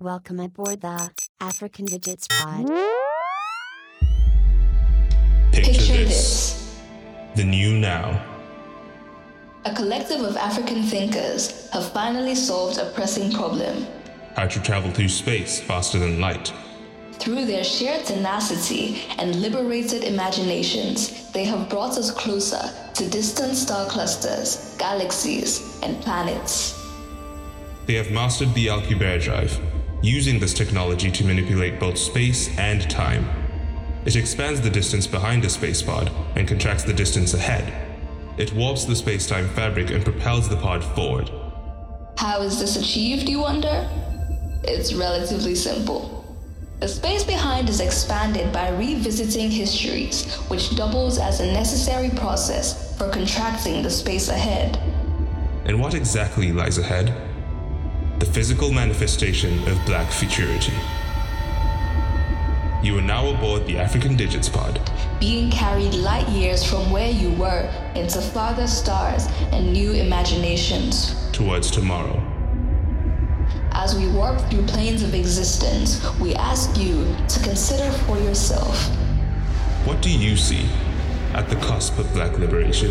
Welcome aboard the African Digits Pod. Picture, Picture this. this. The new now. A collective of African thinkers have finally solved a pressing problem. How to travel through space faster than light. Through their sheer tenacity and liberated imaginations, they have brought us closer to distant star clusters, galaxies, and planets. They have mastered the Alcubierre drive, using this technology to manipulate both space and time. It expands the distance behind a space pod and contracts the distance ahead. It warps the space-time fabric and propels the pod forward. How is this achieved, you wonder? It's relatively simple. The space behind is expanded by revisiting histories, which doubles as a necessary process for contracting the space ahead. And what exactly lies ahead? The physical manifestation of black futurity. You are now aboard the African Digits Pod. being carried light years from where you were into farther stars and new imaginations. towards tomorrow. As we warp through planes of existence, we ask you to consider for yourself What do you see at the cusp of black liberation?